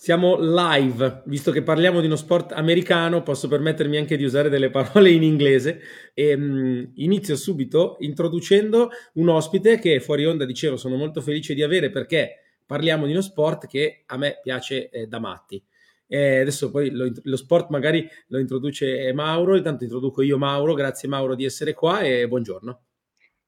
Siamo live, visto che parliamo di uno sport americano, posso permettermi anche di usare delle parole in inglese. E, um, inizio subito introducendo un ospite che fuori onda, dicevo, sono molto felice di avere perché parliamo di uno sport che a me piace eh, da matti. Eh, adesso poi lo, lo, sport magari lo introduce Mauro, intanto introduco io Mauro, grazie Mauro di essere qua e buongiorno.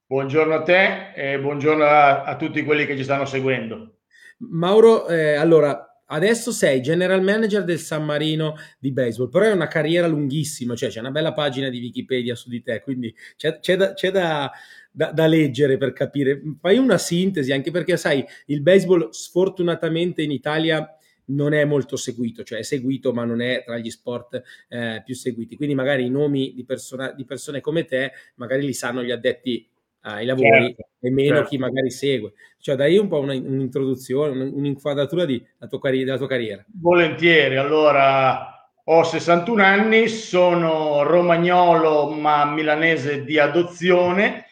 Buongiorno a te e buongiorno a, a tutti quelli che ci stanno seguendo. Mauro, eh, allora Adesso sei general manager del San Marino di baseball, però è una carriera lunghissima, cioè c'è una bella pagina di Wikipedia su di te, quindi c'è, c'è, da, c'è da, da, da, leggere per capire. Fai una sintesi, anche perché sai, il baseball sfortunatamente in Italia non è molto seguito, cioè è seguito ma non è tra gli sport eh, più seguiti, quindi magari i nomi di, persona, di persone come te magari li sanno gli addetti ai lavori certo, e meno certo. chi magari segue. Cioè, dai un po' una, un'introduzione, un'inquadratura di, tua carri- della tua carriera. Volentieri, allora ho 61 anni, sono romagnolo ma milanese di adozione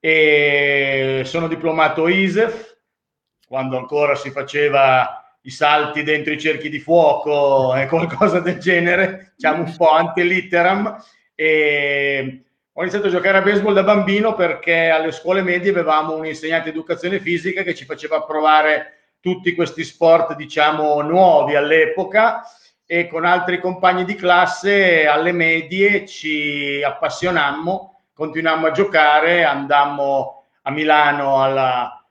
e sono diplomato ISEF, quando ancora si faceva i salti dentro i cerchi di fuoco e qualcosa del genere, diciamo un po' antelitteram. E ho iniziato a giocare a baseball da bambino perché alle scuole medie avevamo un insegnante di educazione fisica che ci faceva provare tutti questi sport, diciamo, nuovi all'epoca e con altri compagni di classe alle medie ci appassionammo, continuammo a giocare, andammo a Milano alla,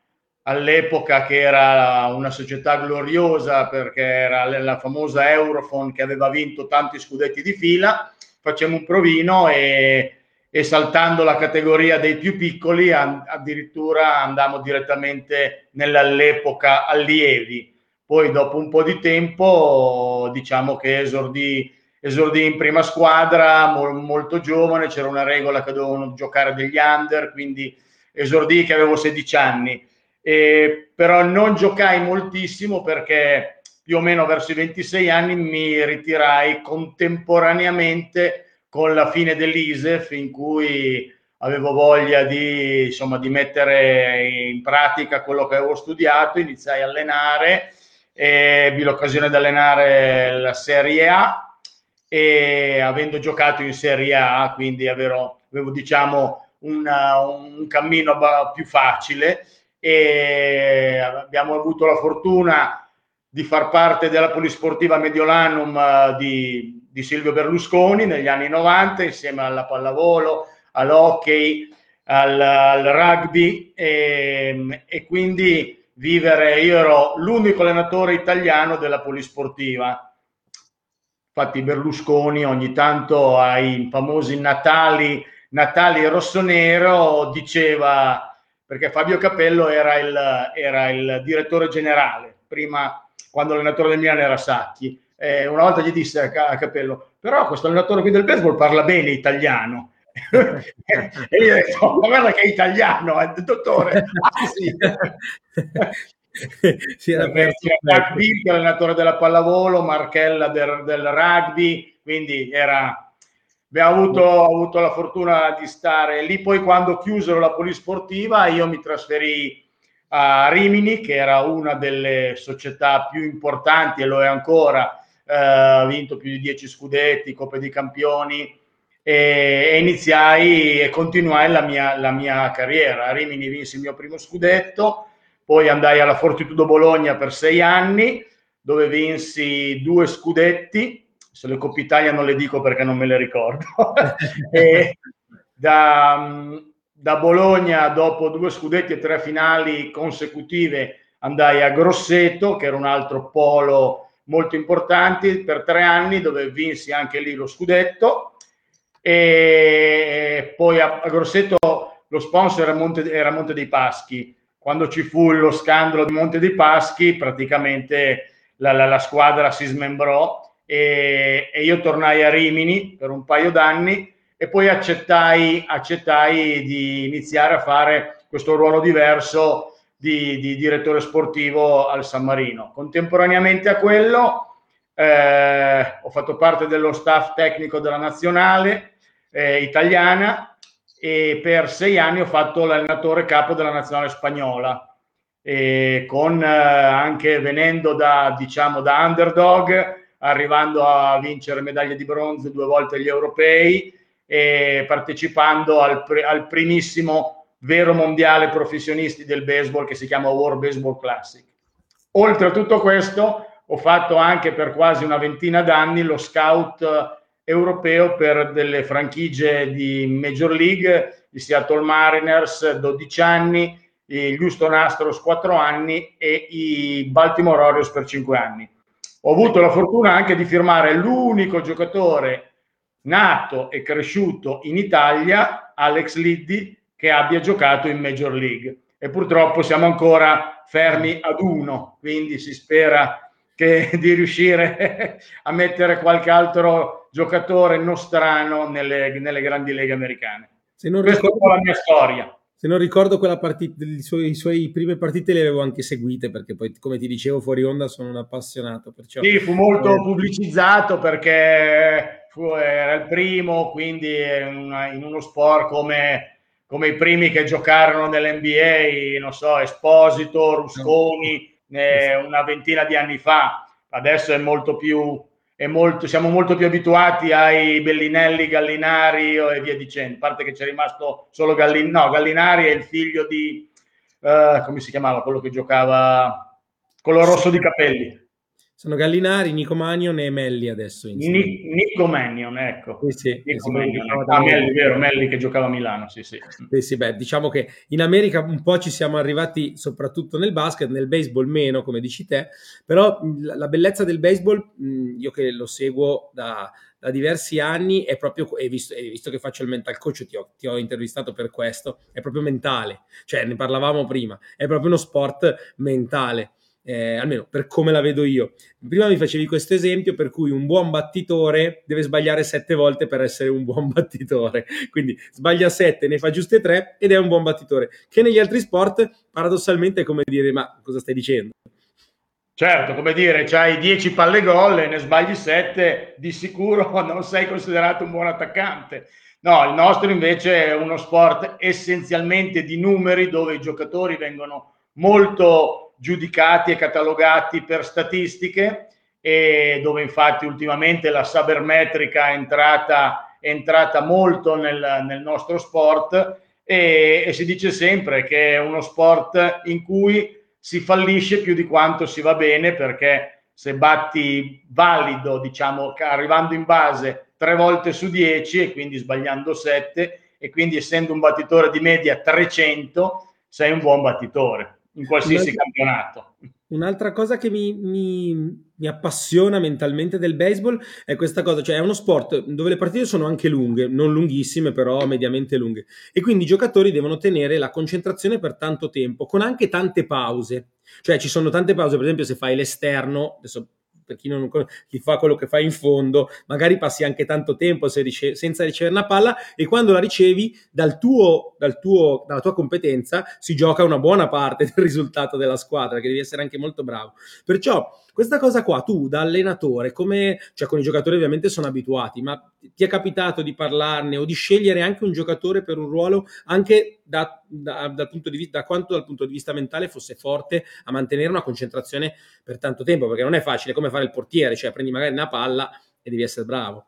all'epoca che era una società gloriosa perché era la famosa Eurofon che aveva vinto tanti scudetti di fila, facciamo un provino e e saltando la categoria dei più piccoli addirittura andammo direttamente nell'epoca allievi. Poi dopo un po' di tempo diciamo che esordì, esordì in prima squadra mo- molto giovane, c'era una regola che dovevano giocare degli under, quindi esordì che avevo 16 anni. E, però non giocai moltissimo perché più o meno verso i 26 anni mi ritirai contemporaneamente con la fine dell'ISEF in cui avevo voglia di, insomma, di mettere in pratica quello che avevo studiato, iniziai a allenare, ebbi l'occasione di allenare la Serie A. E avendo giocato in Serie A, quindi avevo, avevo diciamo una, un cammino più facile e abbiamo avuto la fortuna di far parte della Polisportiva Mediolanum uh, di, di Silvio Berlusconi negli anni 90 insieme alla pallavolo, all'hockey, al, al rugby e, ehm, e, quindi vivere, io ero l'unico allenatore italiano della polisportiva. Infatti Berlusconi ogni tanto ai famosi Natali, Natali rosso-nero diceva, perché Fabio Capello era il, era il direttore generale, prima quando l'allenatore del Milan era Sacchi, eh, una volta gli disse a, Capello, però questo allenatore qui del baseball parla bene italiano. e io ho detto, ma guarda che è italiano, eh, dottore. Ah, sì. si era perso Jack Bill, allenatore della pallavolo, Marchella del, del rugby, quindi era, abbiamo avuto, avuto, la fortuna di stare lì. Poi quando chiusero la polisportiva io mi trasferì a Rimini, che era una delle società più importanti e lo è ancora eh, ha vinto più di 10 scudetti, Coppe di Campioni e, e iniziai e continuai la mia, la mia carriera. A Rimini vinsi il mio primo scudetto, poi andai alla Fortitudo Bologna per sei anni, dove vinsi due scudetti, se le Coppe Italia non le dico perché non me le ricordo. da, da Bologna, dopo due scudetti e tre finali consecutive, andai a Grosseto, che era un altro polo molto importanti per tre anni dove vinsi anche lì lo scudetto. E poi a, a Grosseto lo sponsor era Monte, era Monte dei Paschi. Quando ci fu lo scandalo di Monte dei Paschi praticamente la, la, la squadra si smembrò e, e, io tornai a Rimini per un paio d'anni e poi accettai, accettai di iniziare a fare questo ruolo diverso di, di direttore sportivo al San Marino. Contemporaneamente a quello eh, ho fatto parte dello staff tecnico della nazionale eh, italiana e per sei anni ho fatto l'allenatore capo della nazionale spagnola. con eh, anche venendo da, diciamo, da underdog, arrivando a vincere medaglie di bronzo due volte agli europei e partecipando al, al primissimo vero mondiale professionisti del baseball che si chiama World Baseball Classic. Oltre a tutto questo, ho fatto anche per quasi una ventina d'anni lo scout europeo per delle franchigie di Major League, i Seattle Mariners 12 anni, gli Houston Astros 4 anni e i Baltimore Orioles per 5 anni. Ho avuto la fortuna anche di firmare l'unico giocatore nato e cresciuto in Italia, Alex Liddy, che abbia giocato in Major League. E purtroppo siamo ancora fermi ad uno, quindi si spera che, di riuscire a mettere qualche altro giocatore nostrano nelle, nelle grandi leghe americane. Se non Questa ricordo... è la mia storia se non ricordo quella partita, i suoi, i suoi prime partite le avevo anche seguite perché poi, come ti dicevo, fuori onda sono un appassionato. Perciò, sì, fu molto eh, pubblicizzato perché fu, era il primo, quindi in uno sport come, come, i primi che giocarono nell'NBA, non so, Esposito, Rusconi, eh, una ventina di anni fa. Adesso è molto più molto, siamo molto più abituati ai Bellinelli, Gallinari e via dicendo, a parte che c'è rimasto solo Gallin, no, Gallinari è il figlio di, uh, come si chiamava, quello che giocava, quello rosso di capelli. Sono Gallinari, Nico Manion e Melli adesso. Ni- Nico Manion, ecco. Sì, sì, Nico sì, Manion. Ah, Melli, vero, Melli che giocava a Milano, sì, sì. sì, sì beh, diciamo che in America un po' ci siamo arrivati soprattutto nel basket, nel baseball meno, come dici te, però la bellezza del baseball, io che lo seguo da, da diversi anni è proprio, e visto, visto, che faccio il mental coach, ti ho, ti ho, intervistato per questo, è proprio mentale, cioè ne parlavamo prima, è proprio uno sport mentale eh, almeno per come la vedo io. Prima mi facevi questo esempio per cui un buon battitore deve sbagliare sette volte per essere un buon battitore, quindi sbaglia sette, ne fa giuste tre ed è un buon battitore, che negli altri sport paradossalmente è come dire ma cosa stai dicendo? Certo, come dire, c'hai 10 palle gol e ne sbagli 7, di sicuro non sei considerato un buon attaccante. No, il nostro invece è uno sport essenzialmente di numeri dove i giocatori vengono molto giudicati e catalogati per statistiche dove infatti ultimamente la sabermetrica è entrata, è entrata molto nel, nel nostro sport e, e, si dice sempre che è uno sport in cui si fallisce più di quanto si va bene perché se batti valido, diciamo, arrivando in base tre volte su dieci e quindi sbagliando sette e quindi essendo un battitore di media 300 sei un buon battitore in qualsiasi un'altra, campionato. Un'altra cosa che mi, mi, mi, appassiona mentalmente del baseball è questa cosa, cioè è uno sport dove le partite sono anche lunghe, non lunghissime, però mediamente lunghe, e quindi i giocatori devono tenere la concentrazione per tanto tempo, con anche tante pause. Cioè ci sono tante pause, per esempio se fai l'esterno, adesso per chi, non, chi fa quello che fa in fondo, magari passi anche tanto tempo se rice- senza ricevere una palla e quando la ricevi dal tuo, dal tuo, dalla tua competenza si gioca una buona parte del risultato della squadra, che devi essere anche molto bravo. Perciò questa cosa qua, tu da allenatore, come, cioè con i giocatori ovviamente sono abituati, ma ti è capitato di parlarne o di scegliere anche un giocatore per un ruolo anche da, da, dal punto di vista, da quanto dal punto di vista mentale fosse forte a mantenere una concentrazione per tanto tempo, perché non è facile come fare il portiere, cioè prendi magari una palla e devi essere bravo.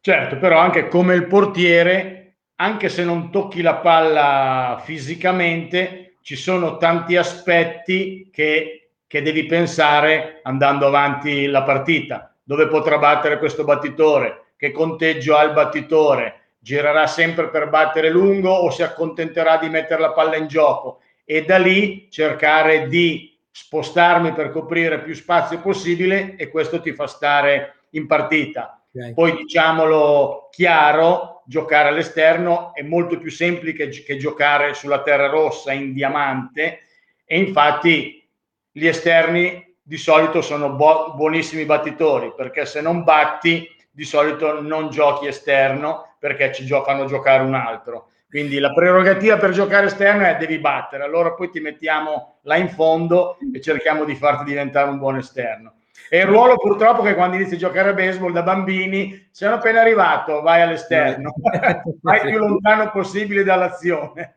Certo, però anche come il portiere, anche se non tocchi la palla fisicamente, ci sono tanti aspetti che che devi pensare andando avanti la partita. Dove potrà battere questo battitore? Che conteggio ha il battitore? Girerà sempre per battere lungo o si accontenterà di mettere la palla in gioco? E da lì cercare di spostarmi per coprire più spazio possibile e questo ti fa stare in partita. Okay. Poi diciamolo chiaro, giocare all'esterno è molto più semplice che giocare sulla terra rossa in diamante e infatti gli esterni di solito sono bu- buonissimi battitori perché se non batti di solito non giochi esterno perché ci gio- fanno giocare un altro. Quindi la prerogativa per giocare esterno è devi battere, allora poi ti mettiamo là in fondo e cerchiamo di farti diventare un buon esterno. E il ruolo purtroppo che quando inizi a giocare a baseball da bambini, sei appena arrivato, vai all'esterno, vai più lontano possibile dall'azione.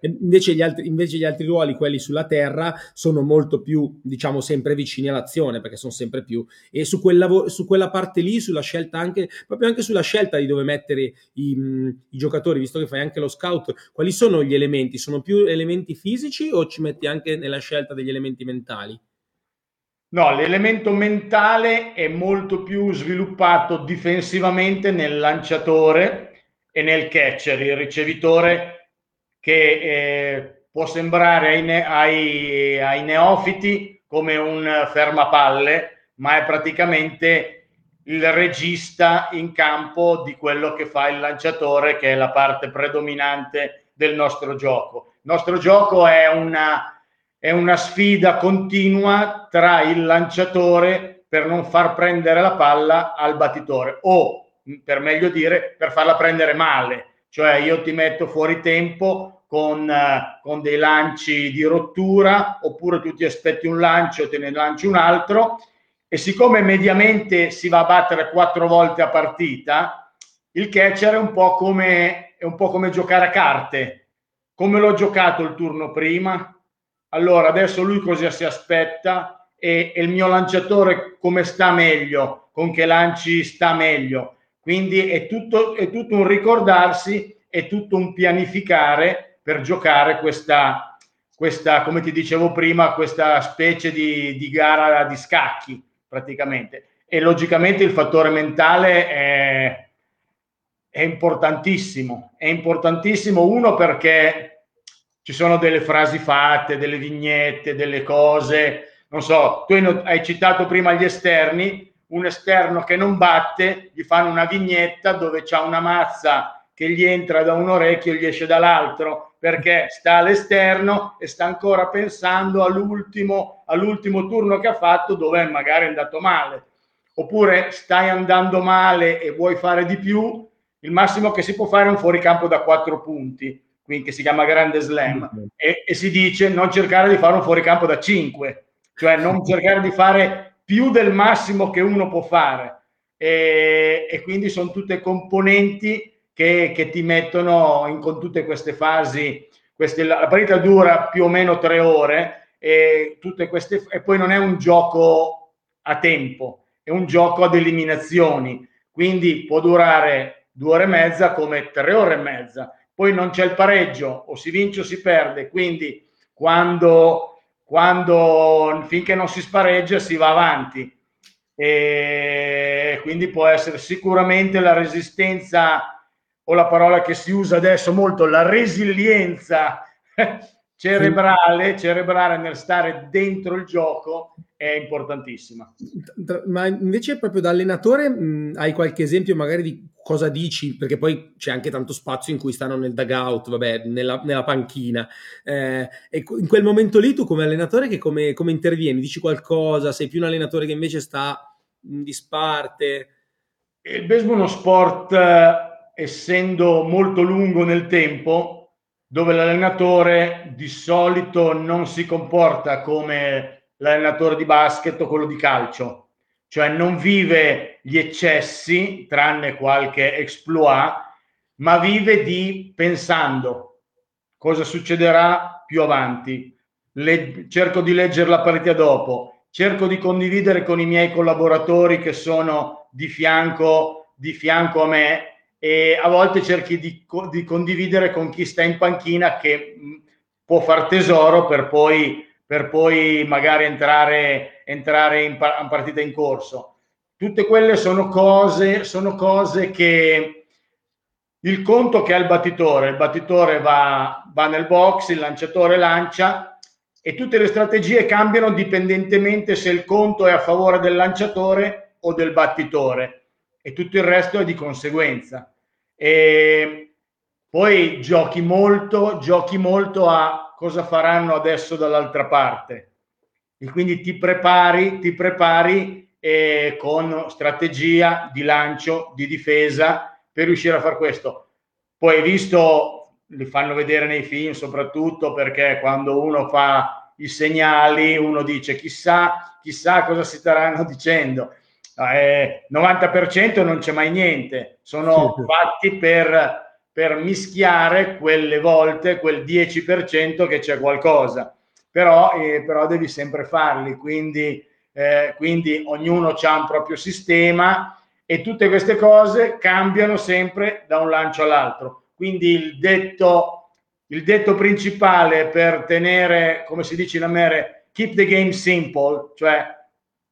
Invece gli, altri, invece gli altri ruoli, quelli sulla terra, sono molto più, diciamo, sempre vicini all'azione, perché sono sempre più... E su, quel lavoro, su quella parte lì, sulla scelta anche, proprio anche sulla scelta di dove mettere i, i giocatori, visto che fai anche lo scout, quali sono gli elementi? Sono più elementi fisici o ci metti anche nella scelta degli elementi mentali? No, l'elemento mentale è molto più sviluppato difensivamente nel lanciatore e nel catcher, il ricevitore che eh, può sembrare ai, ne- ai, ai neofiti come un fermapalle, ma è praticamente il regista in campo di quello che fa il lanciatore, che è la parte predominante del nostro gioco. Il nostro gioco è una è una sfida continua tra il lanciatore per non far prendere la palla al battitore o, per meglio dire, per farla prendere male. Cioè io ti metto fuori tempo con, uh, con dei lanci di rottura oppure tu ti aspetti un lancio e te ne lanci un altro e siccome mediamente si va a battere quattro volte a partita, il catcher è un po' come, è un po come giocare a carte. Come l'ho giocato il turno prima? Allora adesso lui cosa si aspetta e, e il mio lanciatore come sta meglio, con che lanci sta meglio. Quindi è tutto, è tutto un ricordarsi, è tutto un pianificare per giocare questa, questa come ti dicevo prima, questa specie di, di gara di scacchi praticamente. E logicamente il fattore mentale è, è importantissimo. È importantissimo uno perché ci sono delle frasi fatte, delle vignette, delle cose, non so, tu hai citato prima gli esterni, un esterno che non batte, gli fanno una vignetta dove c'è una mazza che gli entra da un orecchio e gli esce dall'altro, perché sta all'esterno e sta ancora pensando all'ultimo, all'ultimo turno che ha fatto dove magari è andato male. Oppure stai andando male e vuoi fare di più, il massimo che si può fare è un fuoricampo da quattro punti quindi che si chiama Grande Slam, e, e, si dice non cercare di fare un fuoricampo da 5, cioè non cercare di fare più del massimo che uno può fare. E, e quindi sono tutte componenti che, che ti mettono in, con tutte queste fasi. Queste, la partita dura più o meno tre ore e, tutte queste, e poi non è un gioco a tempo, è un gioco ad eliminazioni. Quindi può durare due ore e mezza come tre ore e mezza poi non c'è il pareggio, o si vince o si perde, quindi quando, quando finché non si spareggia si va avanti. E quindi può essere sicuramente la resistenza o la parola che si usa adesso molto, la resilienza cerebrale, cerebrale nel stare dentro il gioco è importantissima. Ma invece proprio da allenatore mh, hai qualche esempio magari di cosa dici? Perché poi c'è anche tanto spazio in cui stanno nel dugout, vabbè, nella, nella panchina. Eh, e in quel momento lì tu come allenatore che come, come, intervieni? Dici qualcosa? Sei più un allenatore che invece sta in disparte? Il baseball è uno sport, eh, essendo molto lungo nel tempo, dove l'allenatore di solito non si comporta come l'allenatore di basket o quello di calcio, cioè non vive gli eccessi, tranne qualche exploit, ma vive di pensando cosa succederà più avanti. Le, cerco di leggere la partita dopo, cerco di condividere con i miei collaboratori che sono di fianco, di fianco a me e a volte cerchi di, di condividere con chi sta in panchina che mh, può far tesoro per poi per poi magari entrare, entrare in, pa- in partita in corso. Tutte quelle sono cose, sono cose che il conto che ha il battitore, il battitore va, va nel box, il lanciatore lancia e tutte le strategie cambiano dipendentemente se il conto è a favore del lanciatore o del battitore e tutto il resto è di conseguenza. E poi giochi molto, giochi molto a cosa faranno adesso dall'altra parte. E quindi ti prepari, ti prepari eh, con strategia di lancio, di difesa per riuscire a fare questo. Poi visto, li fanno vedere nei film soprattutto perché quando uno fa i segnali, uno dice chissà, chissà cosa si staranno dicendo. Eh, 90% non c'è mai niente, sono fatti per, per mischiare quelle volte, quel 10% che c'è qualcosa, però, eh, però devi sempre farli, quindi, eh, quindi ognuno ha un proprio sistema e tutte queste cose cambiano sempre da un lancio all'altro. Quindi il detto, il detto principale per tenere, come si dice in America, keep the game simple, cioè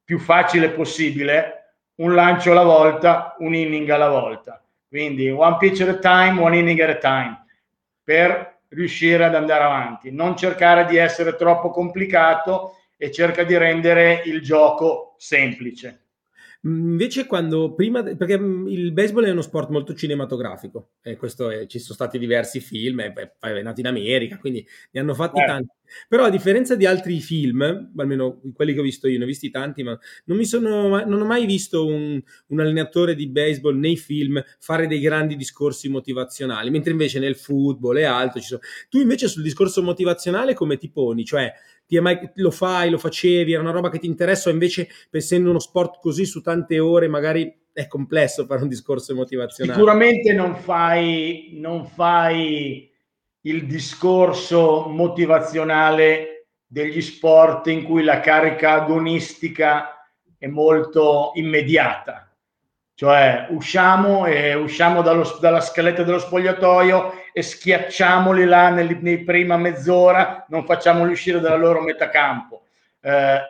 più facile possibile, un lancio alla volta, un inning alla volta. Quindi one pitch at a time, one inning at a time, per riuscire ad andare avanti. Non cercare di essere troppo complicato e cerca di rendere il gioco semplice. Invece quando prima, perché il baseball è uno sport molto cinematografico e questo è, ci sono stati diversi film, è, è nato in America, quindi ne hanno fatti eh. tanti. Però a differenza di altri film, almeno quelli che ho visto io, ne ho visti tanti, ma non, mi sono, non ho mai visto un, un allenatore di baseball nei film fare dei grandi discorsi motivazionali, mentre invece nel football e altro ci sono... Tu invece sul discorso motivazionale come ti poni? Cioè mai, lo fai, lo facevi, era una roba che ti interessa, invece essendo uno sport così su tante ore, magari è complesso fare un discorso motivazionale. Sicuramente non fai, non fai il discorso motivazionale degli sport in cui la carica agonistica è molto immediata. Cioè usciamo e usciamo dallo, dalla scaletta dello spogliatoio e schiacciamoli là nel, nei prima mezz'ora, non facciamoli uscire dalla loro metacampo. Eh,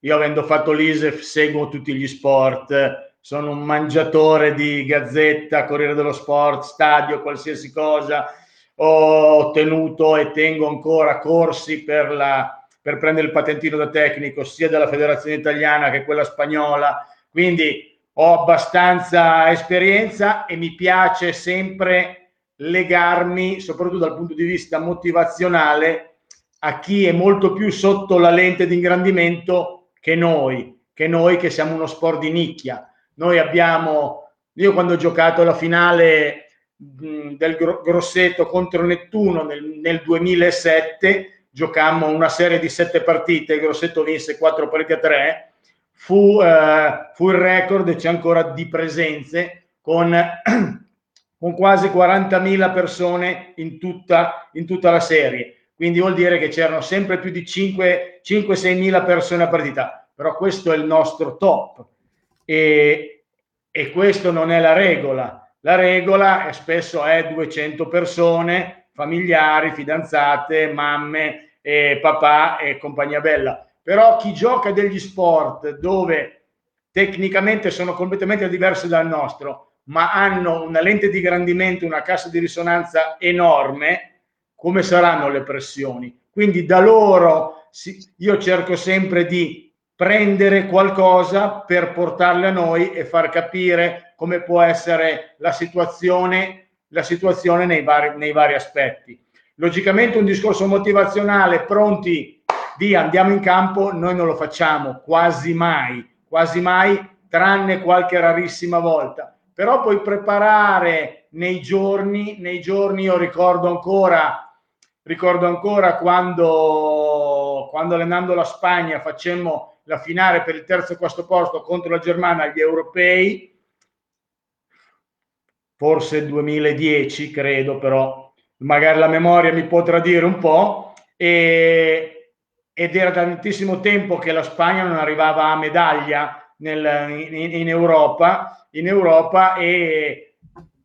io avendo fatto l'ISEF seguo tutti gli sport, sono un mangiatore di gazzetta, Corriere dello Sport, stadio, qualsiasi cosa. Ho tenuto e tengo ancora corsi per, la, per prendere il patentino da tecnico sia della Federazione Italiana che quella spagnola. Quindi ho abbastanza esperienza e mi piace sempre legarmi, soprattutto dal punto di vista motivazionale, a chi è molto più sotto la lente di ingrandimento che noi, che noi che siamo uno sport di nicchia. Noi abbiamo, io quando ho giocato la finale del Grosseto contro Nettuno nel, nel 2007, giocammo una serie di sette partite, Grosseto vinse quattro partite a tre fu, eh, fu il record, c'è ancora di presenze, con, con quasi 40.000 persone in tutta, in tutta la serie. Quindi vuol dire che c'erano sempre più di 5-6.000 persone a partita, però questo è il nostro top e, e questo non è la regola. La regola è spesso è 200 persone, familiari, fidanzate, mamme, e papà e compagnia bella però chi gioca degli sport dove tecnicamente sono completamente diversi dal nostro, ma hanno una lente di grandimento, una cassa di risonanza enorme, come saranno le pressioni? Quindi da loro io cerco sempre di prendere qualcosa per portarle a noi e far capire come può essere la situazione, la situazione nei, vari, nei vari aspetti. Logicamente un discorso motivazionale, pronti via, andiamo in campo, noi non lo facciamo quasi mai, quasi mai, tranne qualche rarissima volta. Però puoi preparare nei giorni, nei giorni io ricordo ancora, ricordo ancora quando, quando allenando la Spagna facemmo la finale per il terzo e quarto posto contro la Germania agli europei, forse 2010 credo, però magari la memoria mi potrà dire un po', e ed era tantissimo tempo che la Spagna non arrivava a medaglia nel, in, in, Europa, in Europa e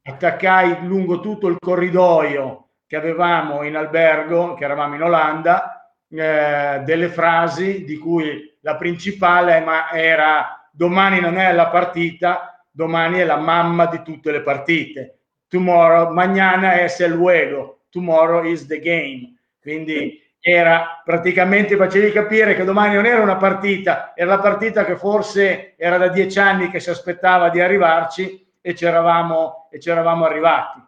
attaccai lungo tutto il corridoio che avevamo in albergo, che eravamo in Olanda, eh, delle frasi di cui la principale era domani non è la partita, domani è la mamma di tutte le partite. Tomorrow, mañana es el juego, tomorrow is the game. Quindi era praticamente facevi capire che domani non era una partita, era la partita che forse era da dieci anni che si aspettava di arrivarci e c'eravamo, e c'eravamo arrivati.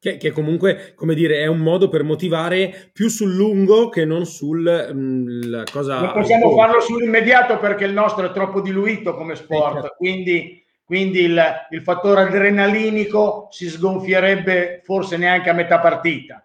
Che, che, comunque, come dire, è un modo per motivare più sul lungo che non sul mh, mm, cosa. Non possiamo farlo sull'immediato perché il nostro è troppo diluito come sport, certo. quindi, quindi il, il fattore adrenalinico si sgonfierebbe forse neanche a metà partita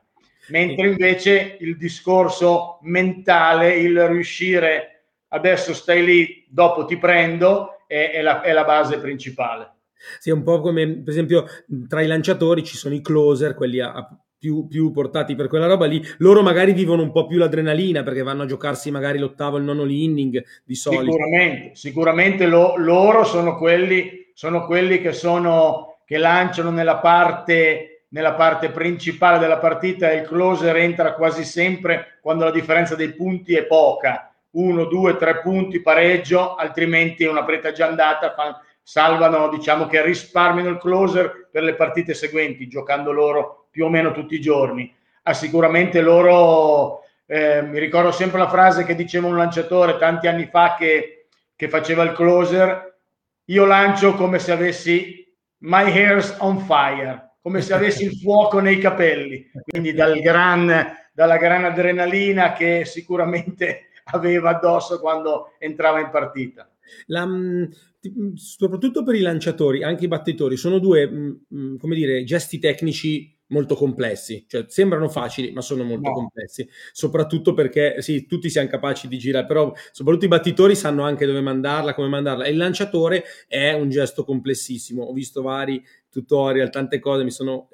mentre invece il discorso mentale, il riuscire adesso stai lì, dopo ti prendo, è, è, la, è la base principale. Sì, un po' come, per esempio, tra i lanciatori ci sono i closer, quelli a, a più, più, portati per quella roba lì, loro magari vivono un po' più l'adrenalina perché vanno a giocarsi magari l'ottavo e il nono inning di solito. Sicuramente, sicuramente lo, loro sono quelli, sono quelli che, sono, che lanciano nella parte, nella parte principale della partita il closer entra quasi sempre quando la differenza dei punti è poca. Uno, due, tre punti, pareggio, altrimenti è una partita già andata, salvano, diciamo che risparmiano il closer per le partite seguenti, giocando loro più o meno tutti i giorni. Ah, sicuramente loro, eh, mi ricordo sempre la frase che diceva un lanciatore tanti anni fa che, che faceva il closer, io lancio come se avessi my hairs on fire, come se avessi il fuoco nei capelli, quindi dal gran, dalla gran adrenalina che sicuramente aveva addosso quando entrava in partita. La, mm, soprattutto per i lanciatori, anche i battitori, sono due, mm, mm, dire, gesti tecnici molto complessi, cioè sembrano facili ma sono molto no. complessi, soprattutto perché sì, tutti siamo capaci di girare, però soprattutto i battitori sanno anche dove mandarla, come mandarla. E il lanciatore è un gesto complessissimo, ho visto vari tutorial, tante cose, mi sono,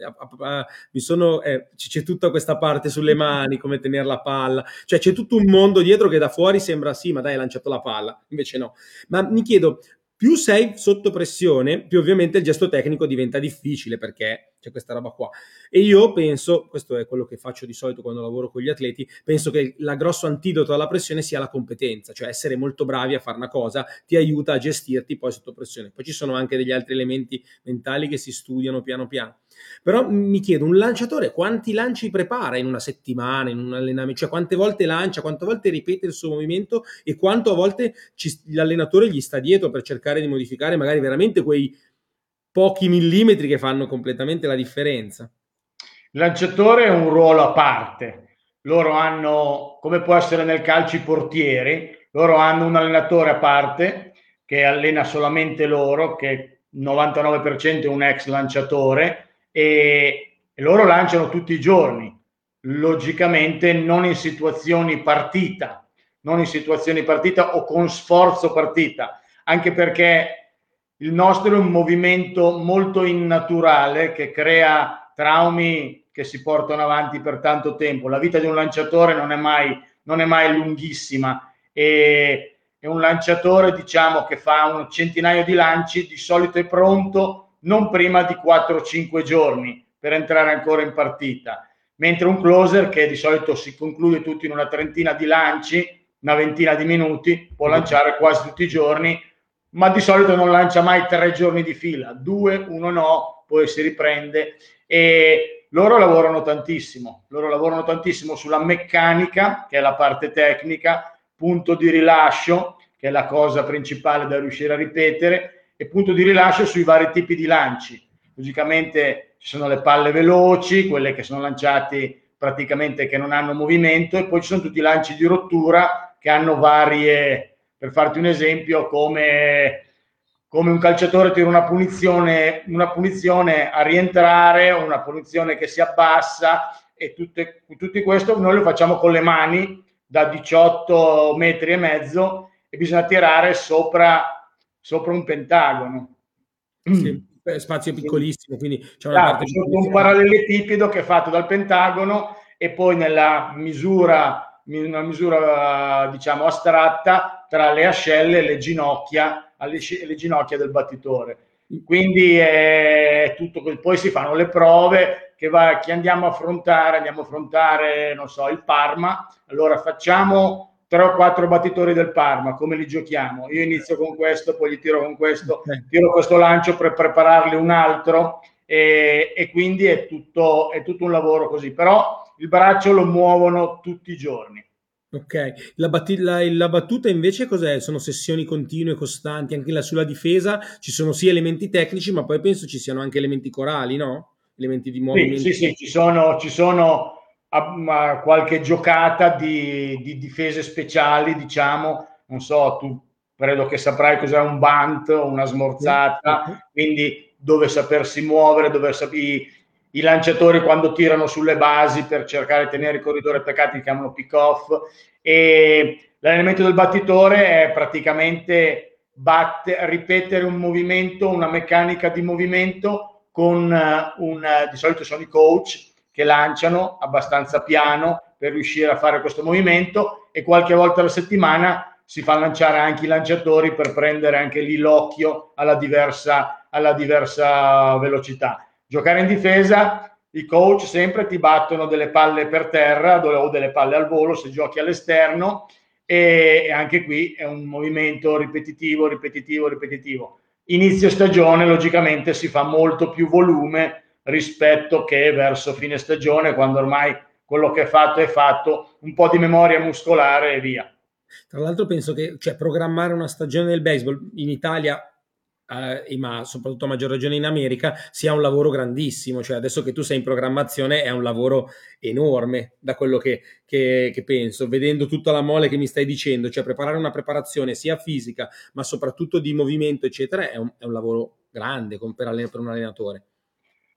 mi sono eh, c'è tutta questa parte sulle mani, come tenere la palla, cioè c'è tutto un mondo dietro che da fuori sembra sì, ma dai hai lanciato la palla, invece no, ma mi chiedo, più sei sotto pressione, più ovviamente il gesto tecnico diventa difficile perché c'è questa roba qua. E io penso, questo è quello che faccio di solito quando lavoro con gli atleti, penso che il grosso antidoto alla pressione sia la competenza, cioè essere molto bravi a fare una cosa ti aiuta a gestirti poi sotto pressione. Poi ci sono anche degli altri elementi mentali che si studiano piano piano. Però mi chiedo, un lanciatore quanti lanci prepara in una settimana, in un allenamento? Cioè quante volte lancia, quante volte ripete il suo movimento e quanto a volte ci, l'allenatore gli sta dietro per cercare di modificare magari veramente quei pochi millimetri che fanno completamente la differenza? Il lanciatore è un ruolo a parte. Loro hanno, come può essere nel calcio i portieri, loro hanno un allenatore a parte che allena solamente loro, che 99% è un ex lanciatore, e, loro lanciano tutti i giorni, logicamente non in situazioni partita, non in situazioni partita o con sforzo partita, anche perché il nostro è un movimento molto innaturale che crea traumi che si portano avanti per tanto tempo. La vita di un lanciatore non è mai, non è mai lunghissima e, e un lanciatore diciamo che fa un centinaio di lanci di solito è pronto non prima di 4-5 giorni per entrare ancora in partita, mentre un closer che di solito si conclude tutto in una trentina di lanci, una ventina di minuti, può lanciare quasi tutti i giorni, ma di solito non lancia mai tre giorni di fila, due, uno no, poi si riprende. E loro lavorano tantissimo, loro lavorano tantissimo sulla meccanica, che è la parte tecnica, punto di rilascio, che è la cosa principale da riuscire a ripetere, e punto di rilascio sui vari tipi di lanci. Logicamente ci sono le palle veloci, quelle che sono lanciate praticamente che non hanno movimento e poi ci sono tutti i lanci di rottura che hanno varie, per farti un esempio, come, come un calciatore tira una punizione, una punizione a rientrare, una punizione che si abbassa e tutte, tutti questo noi lo facciamo con le mani da 18 metri e mezzo e bisogna tirare sopra sopra un pentagono. Sì, spazio piccolissimo, quindi c'è una esatto, parte un paralleletipido che è fatto dal pentagono e poi nella misura, una misura diciamo astratta tra le ascelle e le ginocchia, alle, le ginocchia del battitore. Quindi è tutto, poi si fanno le prove che, va, che andiamo a affrontare, andiamo a affrontare, non so, il Parma, allora facciamo tre o quattro battitori del Parma, come li giochiamo? Io inizio con questo, poi gli tiro con questo, tiro questo lancio per prepararli un altro e, e quindi è tutto, è tutto un lavoro così, però il braccio lo muovono tutti i giorni. Ok, la, bat- la, la, battuta invece cos'è? Sono sessioni continue, costanti, anche la, sulla difesa ci sono sì elementi tecnici, ma poi penso ci siano anche elementi corali, no? Elementi di movimento. Sì, sì, sì, ci sono, ci sono a, qualche giocata di, di, difese speciali, diciamo, non so, tu credo che saprai cos'è un bunt o una smorzata, quindi dove sapersi muovere, dove sapere i lanciatori quando tirano sulle basi per cercare di tenere il corridore attaccati li chiamano pick off e l'allenamento del battitore è praticamente batte, ripetere un movimento, una meccanica di movimento con eh, un, di solito sono i coach che lanciano abbastanza piano per riuscire a fare questo movimento e qualche volta alla settimana si fa lanciare anche i lanciatori per prendere anche lì l'occhio alla diversa, alla diversa velocità. Giocare in difesa, i coach sempre ti battono delle palle per terra o delle palle al volo se giochi all'esterno e anche qui è un movimento ripetitivo, ripetitivo, ripetitivo. Inizio stagione logicamente si fa molto più volume rispetto che verso fine stagione quando ormai quello che è fatto è fatto, un po' di memoria muscolare e via. Tra l'altro penso che cioè, programmare una stagione del baseball in Italia eh, ma soprattutto a maggior ragione in America, sia un lavoro grandissimo. Cioè, adesso che tu sei in programmazione è un lavoro enorme da quello che, che, che, penso, vedendo tutta la mole che mi stai dicendo, cioè preparare una preparazione sia fisica, ma soprattutto di movimento, eccetera, è un, è un lavoro grande per, per un allenatore.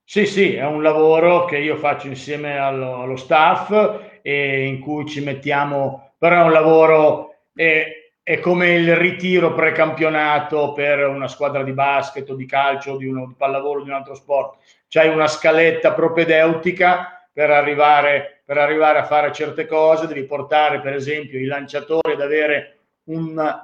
Sì, sì, è un lavoro che io faccio insieme allo, allo staff e in cui ci mettiamo, però è un lavoro... Eh, è come il ritiro precampionato per una squadra di basket o di calcio di, uno, di pallavolo di un altro sport. C'hai una scaletta propedeutica per arrivare, per arrivare a fare certe cose, devi portare per esempio i lanciatori ad avere un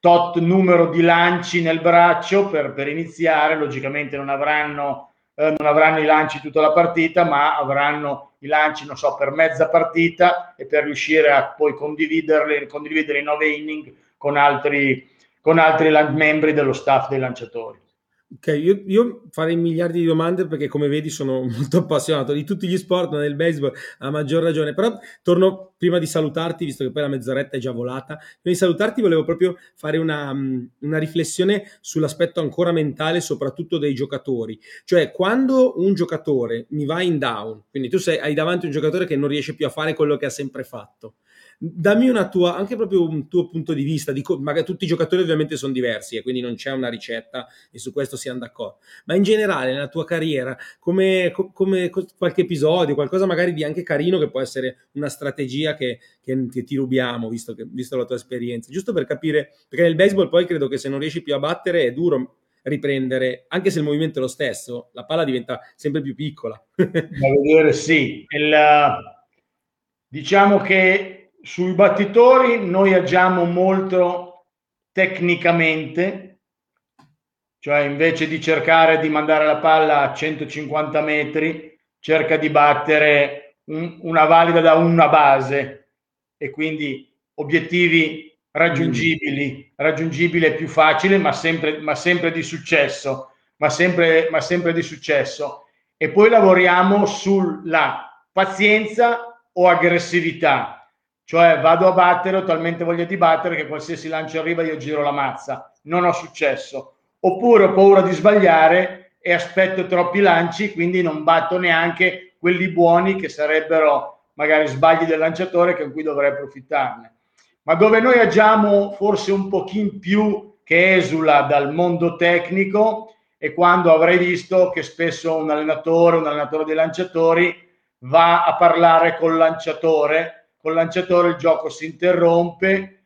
tot numero di lanci nel braccio per, per iniziare, logicamente non avranno, eh, non avranno i lanci tutta la partita, ma avranno i lanci, non so, per mezza partita e per riuscire a poi condividerli, condividere i nove inning con altri, con altri membri dello staff dei lanciatori. Ok, io, io, farei miliardi di domande perché come vedi sono molto appassionato di tutti gli sport, ma nel baseball a maggior ragione. Però torno prima di salutarti, visto che poi la mezz'oretta è già volata, prima di salutarti volevo proprio fare una, una riflessione sull'aspetto ancora mentale, soprattutto dei giocatori. Cioè quando un giocatore mi va in down, quindi tu sei, hai davanti un giocatore che non riesce più a fare quello che ha sempre fatto, dammi una tua, anche proprio un tuo punto di vista, di, magari tutti i giocatori ovviamente sono diversi e quindi non c'è una ricetta e su questo siamo d'accordo, ma in generale nella tua carriera, come, come qualche episodio, qualcosa magari di anche carino che può essere una strategia che, che, che ti rubiamo, visto, che, visto la tua esperienza, giusto per capire, perché nel baseball poi credo che se non riesci più a battere è duro riprendere, anche se il movimento è lo stesso, la palla diventa sempre più piccola. da vedere sì, il, diciamo che sui battitori noi agiamo molto tecnicamente, cioè invece di cercare di mandare la palla a 150 metri, cerca di battere un, una valida da una base e quindi obiettivi raggiungibili, raggiungibile più facile, ma sempre, ma sempre di successo, ma sempre, ma sempre di successo. E poi lavoriamo sulla pazienza o aggressività cioè vado a battere, ho talmente voglia di battere che qualsiasi lancio arriva io giro la mazza, non ho successo. Oppure ho paura di sbagliare e aspetto troppi lanci, quindi non batto neanche quelli buoni che sarebbero magari sbagli del lanciatore con cui dovrei approfittarne. Ma dove noi agiamo forse un pochino più che esula dal mondo tecnico è quando avrei visto che spesso un allenatore, un allenatore dei lanciatori va a parlare col lanciatore col lanciatore il gioco si interrompe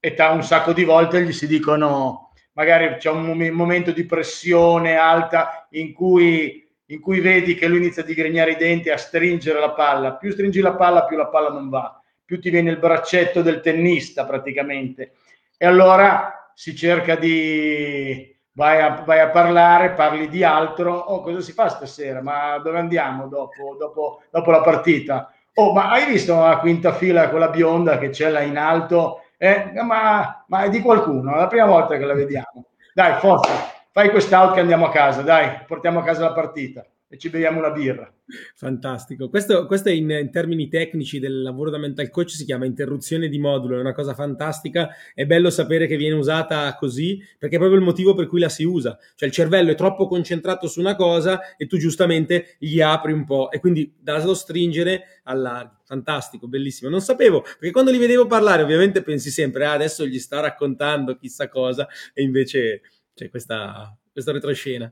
e ta un sacco di volte gli si dicono magari c'è un momento di pressione alta in cui, in cui vedi che lui inizia a digrignare i denti, a stringere la palla. Più stringi la palla, più la palla non va, più ti viene il braccetto del tennista praticamente. E allora si cerca di vai a, vai a parlare, parli di altro. Oh, cosa si fa stasera? Ma dove andiamo dopo, dopo, dopo la partita? Oh, ma hai visto la quinta fila, quella bionda che c'è là in alto? Eh, ma, ma, è di qualcuno, è la prima volta che la vediamo. Dai, forza, fai quest'out che andiamo a casa, dai, portiamo a casa la partita e ci beviamo una birra. Fantastico. Questo, questo in, in, termini tecnici del lavoro da mental coach si chiama interruzione di modulo, è una cosa fantastica. È bello sapere che viene usata così perché è proprio il motivo per cui la si usa. Cioè il cervello è troppo concentrato su una cosa e tu giustamente gli apri un po' e quindi dallo stringere allarghi. Fantastico, bellissimo. Non sapevo perché quando li vedevo parlare ovviamente pensi sempre ah, adesso gli sta raccontando chissà cosa e invece c'è questa, questa retroscena.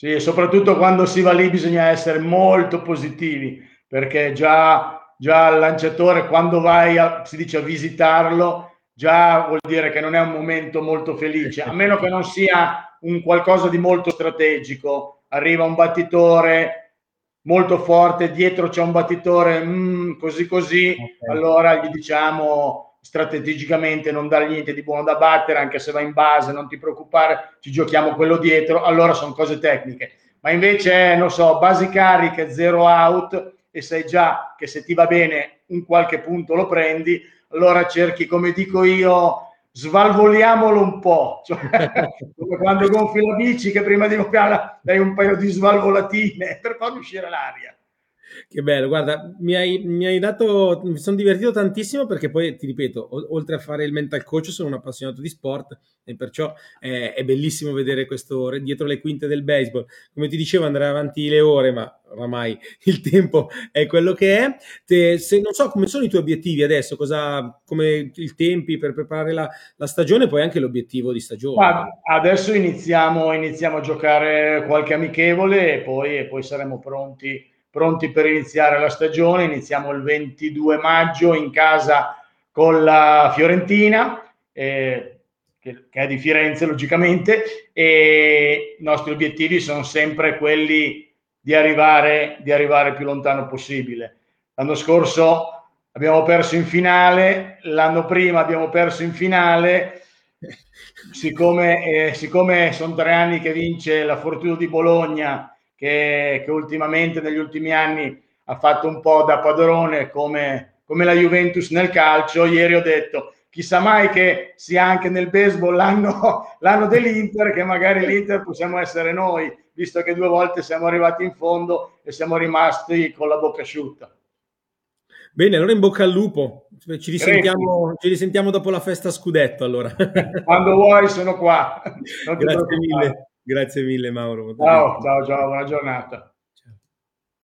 Sì, soprattutto quando si va lì bisogna essere molto positivi, perché già, già il lanciatore quando vai a, si dice a visitarlo, già vuol dire che non è un momento molto felice, a meno che non sia un qualcosa di molto strategico. Arriva un battitore molto forte, dietro c'è un battitore mm, così così, okay. allora gli diciamo strategicamente non dare niente di buono da battere, anche se va in base, non ti preoccupare, ci giochiamo quello dietro, allora sono cose tecniche. Ma invece, non so, basi cariche, zero out e sai già che se ti va bene un qualche punto lo prendi, allora cerchi, come dico io, svalvoliamolo un po', cioè, come quando gonfi la bici che prima di gonfiarla dai un paio di svalvolatine per far uscire l'aria. Che bello, guarda, mi hai, mi hai, dato, mi sono divertito tantissimo perché poi ti ripeto, o, oltre a fare il mental coach sono un appassionato di sport e perciò è, è, bellissimo vedere questo dietro le quinte del baseball. Come ti dicevo andrei avanti le ore, ma oramai il tempo è quello che è. Te, se, non so come sono i tuoi obiettivi adesso, cosa, come i tempi per preparare la, la stagione, poi anche l'obiettivo di stagione. Ma adesso iniziamo, iniziamo a giocare qualche amichevole e poi, e poi saremo pronti pronti per iniziare la stagione. Iniziamo il 22 maggio in casa con la Fiorentina, eh, che, che, è di Firenze logicamente, e i nostri obiettivi sono sempre quelli di arrivare, di arrivare più lontano possibile. L'anno scorso abbiamo perso in finale, l'anno prima abbiamo perso in finale. Siccome, eh, siccome sono tre anni che vince la Fortuna di Bologna che, che, ultimamente negli ultimi anni ha fatto un po' da padrone come, come la Juventus nel calcio. Ieri ho detto chissà mai che sia anche nel baseball l'anno, l'anno dell'Inter, che magari l'Inter possiamo essere noi, visto che due volte siamo arrivati in fondo e siamo rimasti con la bocca asciutta. Bene, allora in bocca al lupo. Ci risentiamo, ci risentiamo dopo la festa scudetto. Allora. Quando vuoi, sono qua. Grazie mille. Grazie mille Mauro. Ciao, ciao, ciao, buona giornata.